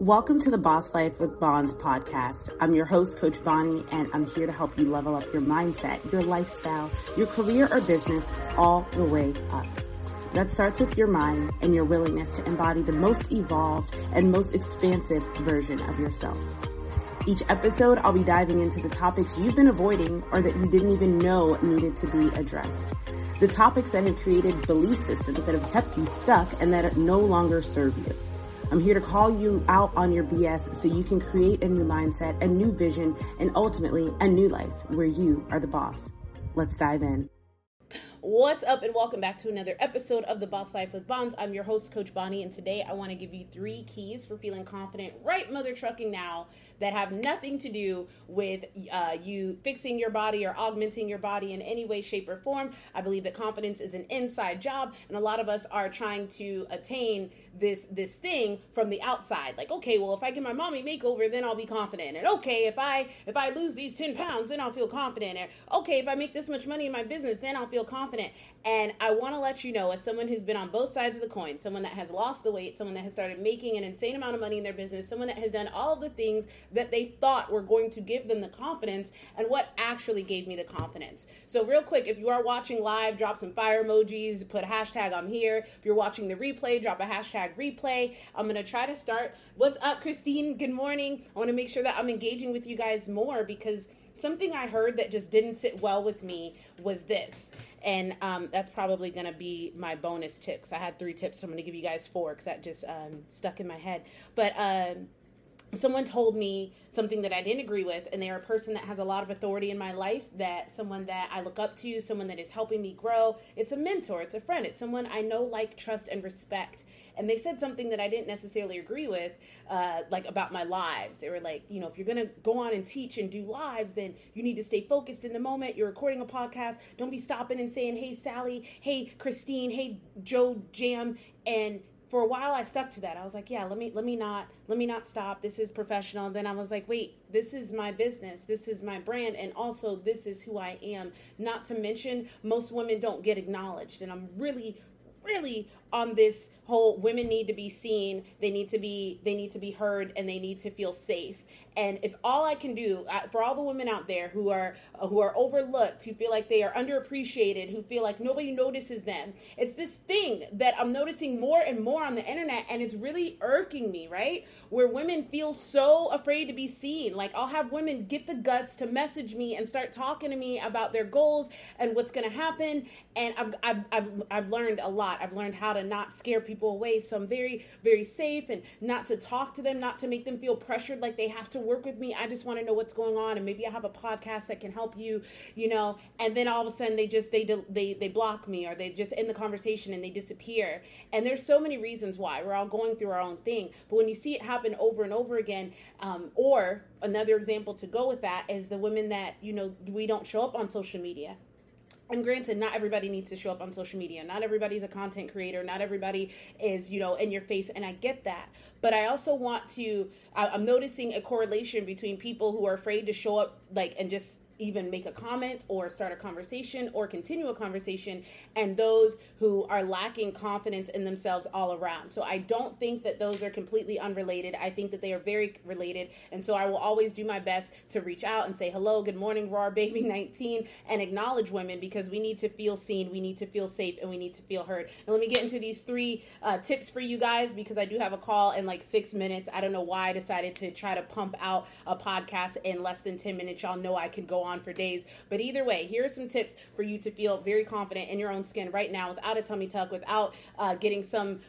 Welcome to the Boss Life with Bons podcast. I'm your host, Coach Bonnie, and I'm here to help you level up your mindset, your lifestyle, your career or business all the way up. That starts with your mind and your willingness to embody the most evolved and most expansive version of yourself. Each episode, I'll be diving into the topics you've been avoiding or that you didn't even know needed to be addressed. The topics that have created belief systems that have kept you stuck and that no longer serve you. I'm here to call you out on your BS so you can create a new mindset, a new vision, and ultimately a new life where you are the boss. Let's dive in. What's up, and welcome back to another episode of The Boss Life with Bons. I'm your host, Coach Bonnie, and today I want to give you three keys for feeling confident right mother trucking now that have nothing to do with uh, you fixing your body or augmenting your body in any way, shape, or form. I believe that confidence is an inside job, and a lot of us are trying to attain this this thing from the outside. Like, okay, well, if I get my mommy makeover, then I'll be confident. And okay, if I if I lose these ten pounds, then I'll feel confident. And okay, if I make this much money in my business, then I'll feel confident confident. And I want to let you know, as someone who's been on both sides of the coin, someone that has lost the weight, someone that has started making an insane amount of money in their business, someone that has done all the things that they thought were going to give them the confidence, and what actually gave me the confidence. So, real quick, if you are watching live, drop some fire emojis, put hashtag I'm here. If you're watching the replay, drop a hashtag replay. I'm going to try to start. What's up, Christine? Good morning. I want to make sure that I'm engaging with you guys more because something I heard that just didn't sit well with me was this. And um, that's probably going to be my bonus tips. I had three tips, so I'm going to give you guys four because that just um, stuck in my head. But um, someone told me something that I didn't agree with, and they're a person that has a lot of authority in my life, that someone that I look up to, someone that is helping me grow. It's a mentor, it's a friend, it's someone I know, like, trust, and respect. And they said something that I didn't necessarily agree with, uh, like about my lives. They were like, you know, if you're gonna go on and teach and do lives, then you need to stay focused in the moment. You're recording a podcast. Don't be stopping and saying, hey, Sally, hey, Christine, hey, Joe Jam, and for a while I stuck to that. I was like, yeah, let me let me not let me not stop. This is professional. And then I was like, wait, this is my business. This is my brand and also this is who I am. Not to mention most women don't get acknowledged and I'm really really on this whole women need to be seen they need to be they need to be heard and they need to feel safe. And if all i can do uh, for all the women out there who are uh, who are overlooked who feel like they are underappreciated who feel like nobody notices them it's this thing that i'm noticing more and more on the internet and it's really irking me right? Where women feel so afraid to be seen. Like i'll have women get the guts to message me and start talking to me about their goals and what's going to happen and I've, I've, I've, I've learned a lot. I've learned how to not scare people away. So i'm very very safe and not to talk to them not to make them feel pressured like they have to work with me. I just want to know what's going on and maybe i have a podcast that can help you you know? And then all of a sudden they just they they they block me or they just end the conversation and they disappear. And there's so many reasons why. We're all going through our own thing. But when you see it happen over and over again um, or another example to go with that is the women that you know we don't show up on social media and granted not everybody needs to show up on social media. Not everybody's a content creator. Not everybody is you know in your face. And i get that. But i also want to i'm noticing a correlation between people who are afraid to show up like and just even make a comment or start a conversation or continue a conversation, and those who are lacking confidence in themselves all around. So I don't think that those are completely unrelated. I think that they are very related. And so I will always do my best to reach out and say, hello, good morning, Raw Baby 19, and acknowledge women because we need to feel seen, we need to feel safe, and we need to feel heard. And let me get into these three uh, tips for you guys because I do have a call in like six minutes. I don't know why I decided to try to pump out a podcast in less than 10 minutes. Y'all know I could go on on for days. But either way, here are some tips for you to feel very confident in your own skin right now without a tummy tuck, without uh, getting some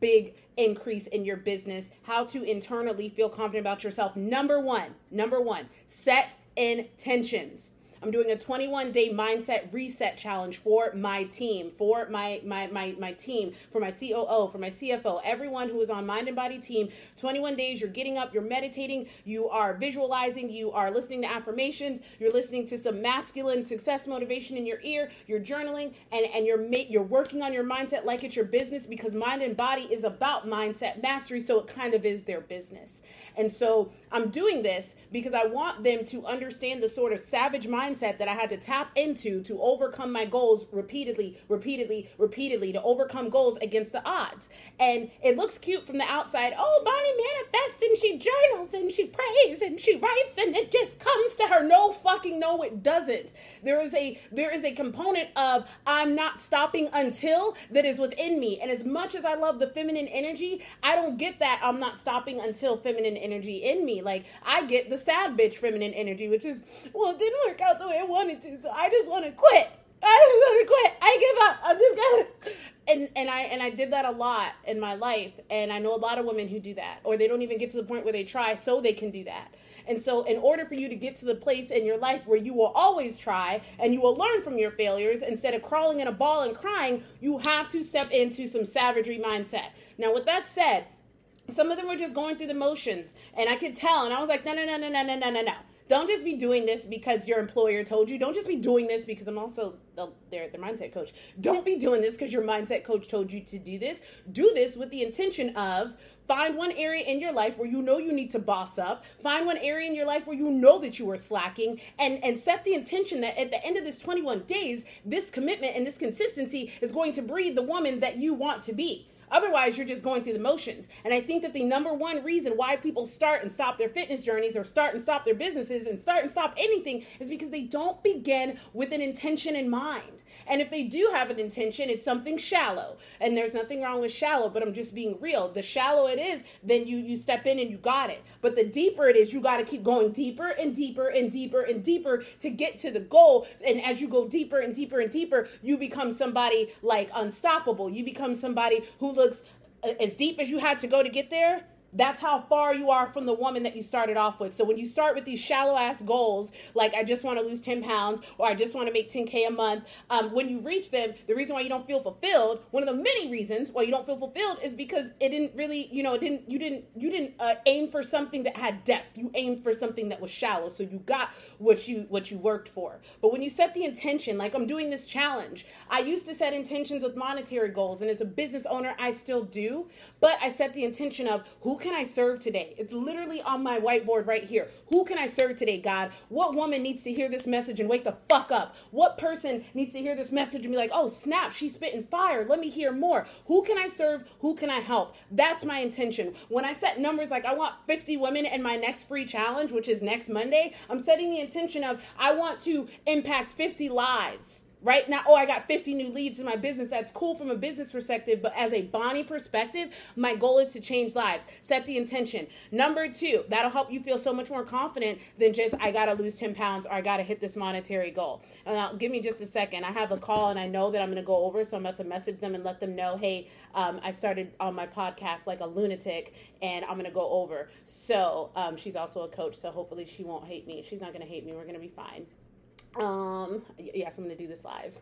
big increase in your business, how to internally feel confident about yourself. Number one, number one, set intentions. I'm doing a 21 day mindset reset challenge for my team, for my my my my team, for my COO, for my CFO, everyone who is on Mind Embody team. 21 days, you're getting up, you're meditating, you are visualizing, you are listening to affirmations, you're listening to some masculine success motivation in your ear, you're journaling, and and you're ma- you're working on your mindset like it's your business because Mind Embody is about mindset mastery, so it kind of is their business. And so I'm doing this because I want them to understand the sort of savage mindset mindset that I had to tap into to overcome my goals repeatedly, repeatedly, repeatedly, to overcome goals against the odds. And it looks cute from the outside. Oh, Bonnie manifests and she journals and she prays and she writes and it just comes to her. No fucking no, it doesn't. There is a there is a component of I'm not stopping until that is within me. And as much as I love the feminine energy, I don't get that I'm not stopping until feminine energy in me. Like I get the sad bitch feminine energy, which is, well, it didn't work out the way I wanted to, so I just want to quit. I just want to quit. I give up. I'm just gonna and and I and I did that a lot in my life and I know a lot of women who do that or they don't even get to the point where they try so they can do that. And so in order for you to get to the place in your life where you will always try and you will learn from your failures instead of crawling in a ball and crying, you have to step into some savagery mindset. Now with that said, some of them were just going through the motions and I could tell and I was like, no no no no no no no no no. Don't just be doing this because your employer told you. Don't just be doing this because I'm also the, their, their mindset coach. Don't be doing this because your mindset coach told you to do this. Do this with the intention of find one area in your life where you know you need to boss up. Find one area in your life where you know that you are slacking and, and set the intention that at the end of this 21 days, this commitment and this consistency is going to breed the woman that you want to be. Otherwise, you're just going through the motions. And I think that the number one reason why people start and stop their fitness journeys or start and stop their businesses and start and stop anything is because they don't begin with an intention in mind. And if they do have an intention, it's something shallow. And there's nothing wrong with shallow, but I'm just being real. The shallow it is, then you you step in and you got it. But the deeper it is, you got to keep going deeper and deeper and deeper and deeper to get to the goal. And as you go deeper and deeper and deeper, you become somebody like unstoppable. You become somebody who looks as deep as you had to go to get there that's how far you are from the woman that you started off with. So when you start with these shallow ass goals, like I just want to lose 10 pounds or I just want to make 10K a month, um, when you reach them, the reason why you don't feel fulfilled, one of the many reasons why you don't feel fulfilled is because it didn't really, you know, it didn't, you didn't, you didn't uh, aim for something that had depth. You aimed for something that was shallow. So you got what you, what you worked for. But when you set the intention, like I'm doing this challenge, I used to set intentions with monetary goals. And as a business owner, I still do, but I set the intention of who can I serve today? It's literally on my whiteboard right here. Who can I serve today, God? What woman needs to hear this message and wake the fuck up? What person needs to hear this message and be like, oh, snap, she's spitting fire. Let me hear more. Who can I serve? Who can I help? That's my intention. When I set numbers like I want 50 women in my next free challenge, which is next Monday, I'm setting the intention of I want to impact 50 lives right now oh i got 50 new leads in my business. That's cool from a business perspective but as a bonnie perspective my goal is to change lives set the intention. Number two that'll help you feel so much more confident than just i gotta lose 10 pounds or i gotta hit this monetary goal. Now give me just a second. I have a call and i know that i'm gonna go over so i'm about to message them and let them know hey um, i started on my podcast like a lunatic and i'm gonna go over. So um, she's also a coach so hopefully she won't hate me. She's not gonna hate me. We're gonna be fine um, yes, I'm going to do this live.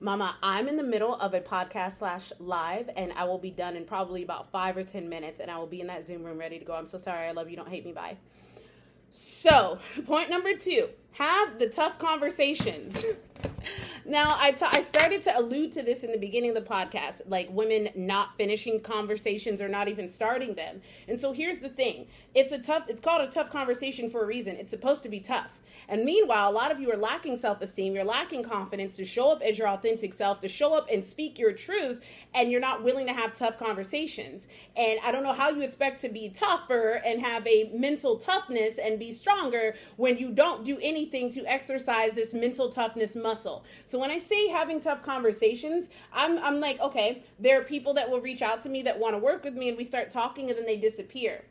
Mama, I'm in the middle of a podcast slash live, and I will be done in probably about five or 10 minutes, and I will be in that Zoom room ready to go. I'm so sorry. I love you. Don't hate me. Bye. So, point number two have the tough conversations. now, I, t- I started to allude to this in the beginning of the podcast, like women not finishing conversations or not even starting them. And so here's the thing it's a tough, it's called a tough conversation for a reason. It's supposed to be tough. And meanwhile, a lot of you are lacking self esteem, you're lacking confidence to show up as your authentic self, to show up and speak your truth, and you're not willing to have tough conversations. And I don't know how you expect to be tougher and have a mental toughness and be stronger when you don't do anything to exercise this mental toughness muscle. So when I say having tough conversations, I'm, I'm like, okay, there are people that will reach out to me that want to work with me, and we start talking, and then they disappear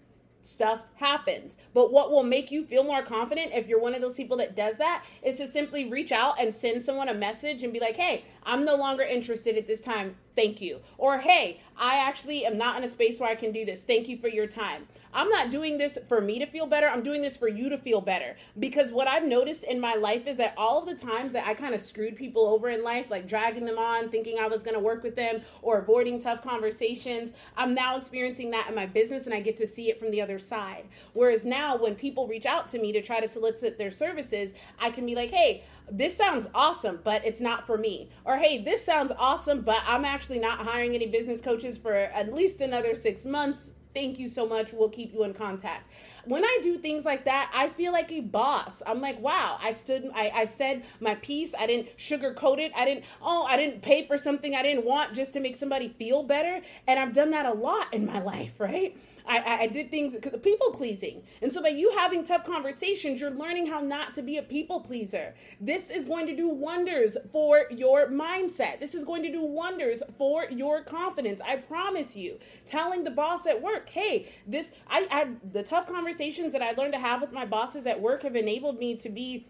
stuff happens. But what will make you feel more confident if you're one of those people that does that is to simply reach out and send someone a message and be like, hey, I'm no longer interested at this time thank you. Or, hey, I actually am not in a space where I can do this. Thank you for your time. I'm not doing this for me to feel better. I'm doing this for you to feel better. Because what I've noticed in my life is that all of the times that I kind of screwed people over in life, like dragging them on, thinking I was going to work with them, or avoiding tough conversations, I'm now experiencing that in my business and I get to see it from the other side. Whereas now, when people reach out to me to try to solicit their services, I can be like, hey, this sounds awesome, but it's not for me. Or, hey, this sounds awesome, but I'm actually not hiring any business coaches for at least another six months Thank you so much. We'll keep you in contact. When I do things like that, I feel like a boss. I'm like, wow, I stood, I, I said my piece. I didn't sugarcoat it. I didn't, oh, I didn't pay for something I didn't want just to make somebody feel better. And I've done that a lot in my life, right? I, I did things people pleasing. And so by you having tough conversations, you're learning how not to be a people pleaser. This is going to do wonders for your mindset. This is going to do wonders for your confidence. I promise you. Telling the boss at work, hey, this I, I the tough conversations that I learned to have with my bosses at work have enabled me to be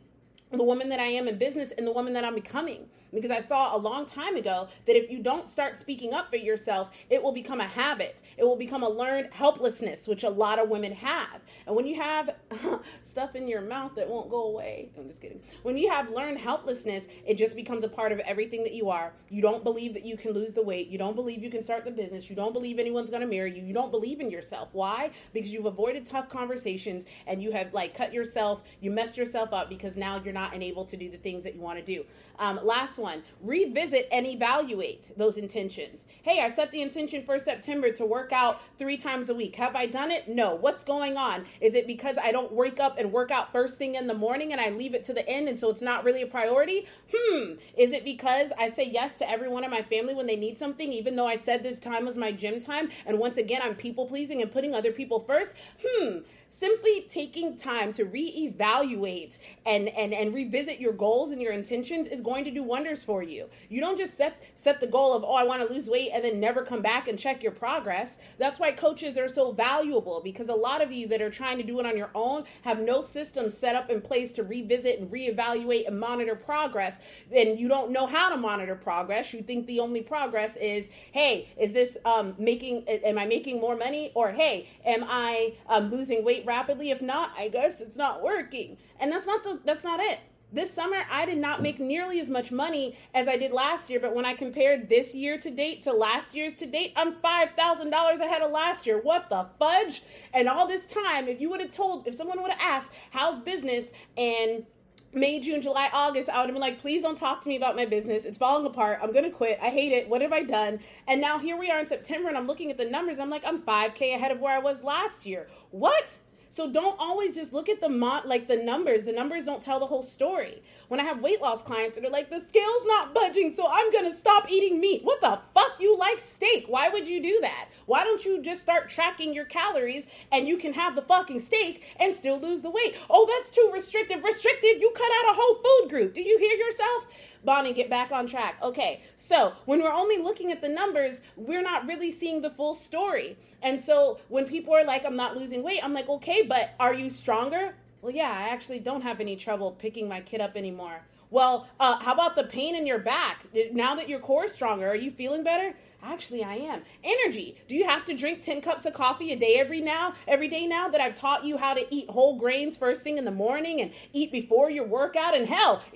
the woman that I am in business and the woman that I'm becoming because I saw a long time ago that if you don't start speaking up for yourself, it will become a habit. It will become a learned helplessness, which a lot of women have. And when you have stuff in your mouth that won't go away, I'm just kidding. When you have learned helplessness, it just becomes a part of everything that you are. You don't believe that you can lose the weight. You don't believe you can start the business. You don't believe anyone's going to marry you. You don't believe in yourself. Why? Because you've avoided tough conversations and you have like cut yourself, you messed yourself up because now you're not enabled to do the things that you want to do. Um, last one, revisit and evaluate those intentions. Hey, I set the intention for September to work out three times a week. Have I done it? No. What's going on? Is it because I don't wake up and work out first thing in the morning and I leave it to the end and so it's not really a priority? Hmm. Is it because I say yes to everyone in my family when they need something, even though I said this time was my gym time? And once again, I'm people pleasing and putting other people first? Hmm simply taking time to reevaluate and and and revisit your goals and your intentions is going to do wonders for you you don't just set set the goal of oh i want to lose weight and then never come back and check your progress that's why coaches are so valuable because a lot of you that are trying to do it on your own have no system set up in place to revisit and reevaluate and monitor progress and you don't know how to monitor progress you think the only progress is hey is this um, making am i making more money or hey am i um, losing weight rapidly. If not, I guess it's not working. And that's not the that's not it. This summer, I did not make nearly as much money as I did last year. But when I compared this year to date to last year's to date, I'm $5,000 ahead of last year. What the fudge? And all this time, if you would have told, if someone would have asked, how's business? And May, June, July, August, I would have been like, please don't talk to me about my business. It's falling apart. I'm going to quit. I hate it. What have I done? And now here we are in September and I'm looking at the numbers. I'm like, I'm 5K ahead of where I was last year. What? So don't always just look at the mo- like the numbers. The numbers don't tell the whole story. When I have weight loss clients and they're like, the scale's not budging, so I'm gonna stop eating meat. What the fuck? You like steak? Why would you do that? Why don't you just start tracking your calories and you can have the fucking steak and still lose the weight? Oh, that's too restrictive. Restrictive? You cut out a whole food group. Do you hear yourself? Bonnie, get back on track. Okay, so when we're only looking at the numbers, we're not really seeing the full story. And so when people are like, I'm not losing weight, I'm like, okay, but are you stronger? Well, yeah, I actually don't have any trouble picking my kid up anymore. Well, uh, how about the pain in your back? Now that your core is stronger, are you feeling better? Actually, I am. Energy. Do you have to drink 10 cups of coffee a day every now, every day now that I've taught you how to eat whole grains first thing in the morning and eat before your workout and hell,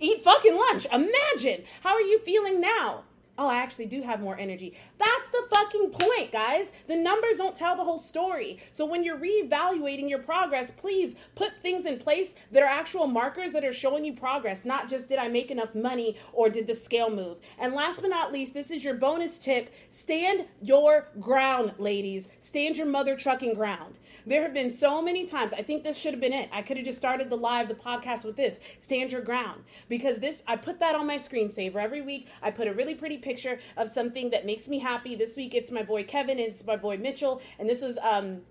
eat fucking lunch. Imagine. How are you feeling now? Oh, I actually do have more energy. That's the fucking point, guys. The numbers don't tell the whole story. So when you're reevaluating your progress, please put things in place that are actual markers that are showing you progress, not just did I make enough money or did the scale move. And last but not least, this is your bonus tip stand your ground, ladies. Stand your mother trucking ground. There have been so many times, I think this should have been it. I could have just started the live, the podcast with this stand your ground. Because this, I put that on my screensaver every week. I put a really pretty picture of something that makes me happy. This week it's my boy Kevin and it's my boy Mitchell. And this was um,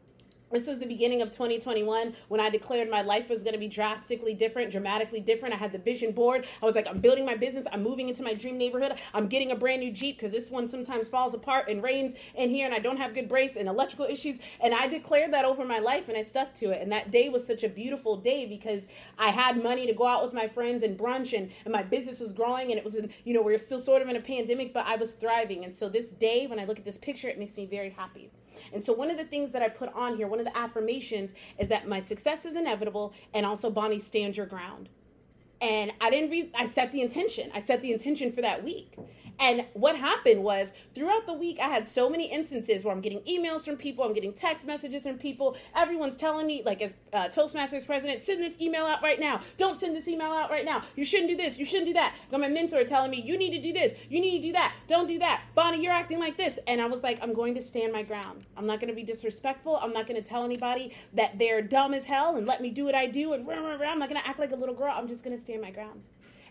this is the beginning of 2021 when I declared my life was going to be drastically different, dramatically different. I had the vision board. I was like, I'm building my business. I'm moving into my dream neighborhood. I'm getting a brand new Jeep because this one sometimes falls apart and rains in here and I don't have good brakes and electrical issues. And I declared that over my life and I stuck to it. And that day was such a beautiful day because I had money to go out with my friends and brunch and, and my business was growing and it was, in, you know, we are still sort of in a pandemic, but I was thriving. And so this day, when I look at this picture, it makes me very happy. And so, one of the things that I put on here, one of the affirmations is that my success is inevitable and also, Bonnie, stand your ground. And I didn't read. I set the intention. I set the intention for that week. And what happened was throughout the week, I had so many instances where I'm getting emails from people, I'm getting text messages from people. Everyone's telling me, like, as uh, Toastmasters president, send this email out right now. Don't send this email out right now. You shouldn't do this. You shouldn't do that. Got my mentor telling me, you need to do this. You need to do that. Don't do that. Bonnie, you're acting like this. And I was like, I'm going to stand my ground. I'm not going to be disrespectful. I'm not going to tell anybody that they're dumb as hell and let me do what I do. And rah, rah, rah. I'm not going to act like a little girl. I'm just going to stand my ground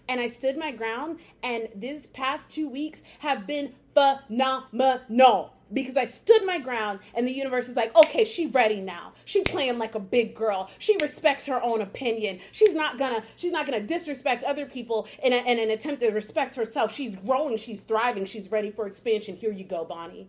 and I stood my ground. And these past two weeks have been phenomenal because I stood my ground and the universe is like, okay, she ready now. She playing like a big girl. She respects her own opinion. She's not gonna she's not gonna disrespect other people in, a, in an attempt to respect herself. She's growing, she's thriving, she's ready for expansion. Here you go, Bonnie.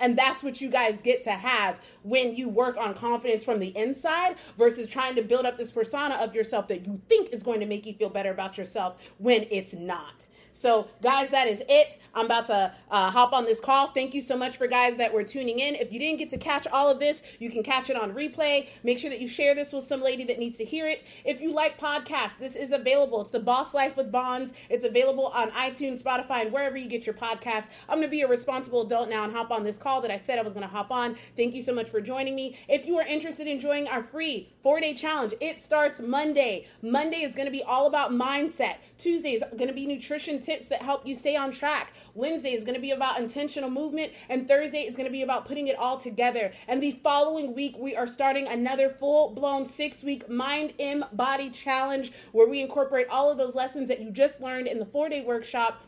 And that's what you guys get to have when you work on confidence from the inside versus trying to build up this persona of yourself that you think is going to make you feel better about yourself when it's not. So, guys, that is it. I'm about to uh, hop on this call. Thank you so much for guys that were tuning in. If you didn't get to catch all of this, you can catch it on replay. Make sure that you share this with some lady that needs to hear it. If you like podcasts, this is available. It's the Boss Life with Bons. It's available on iTunes, Spotify, and wherever you get your podcasts. I'm going to be a responsible adult now and hop on this call that I said I was going to hop on. Thank you so much for joining me. If you are interested in joining our free four day challenge, it starts Monday. Monday is going to be all about mindset. Tuesday is going to be nutrition tips that help you stay on track. Wednesday is going to be about intentional movement, and Thursday is going to be about putting it all together. And the following week, we are starting another full blown six week Mind M Body Challenge where we incorporate all of those lessons that you just learned in the four day workshop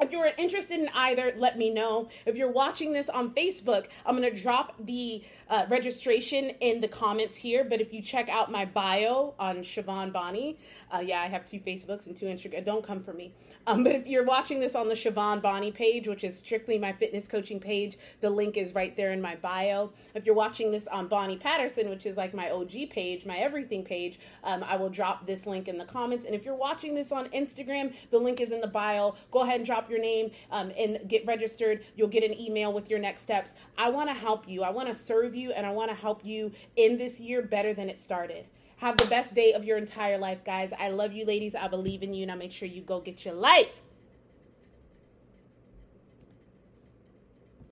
if you're interested in either, let me know. If you're watching this on Facebook, I'm going to drop the uh, registration in the comments here. But if you check out my bio on Siobhan Bonnie, uh, yeah, I have two Facebooks and two Instagram. Don't come for me. Um, but if you're watching this on the Siobhan Bonnie page, which is strictly my fitness coaching page, the link is right there in my bio. If you're watching this on Bonnie Patterson, which is like my OG page, my everything page, um, I will drop this link in the comments. And if you're watching this on Instagram, the link is in the bio. Go ahead and drop your name um, and get registered. You'll get an email with your next steps. I want to help you. I want to serve you, and I want to help you in this year better than it started. Have the best day of your entire life, guys. I love you, ladies. I believe in you. Now make sure you go get your life.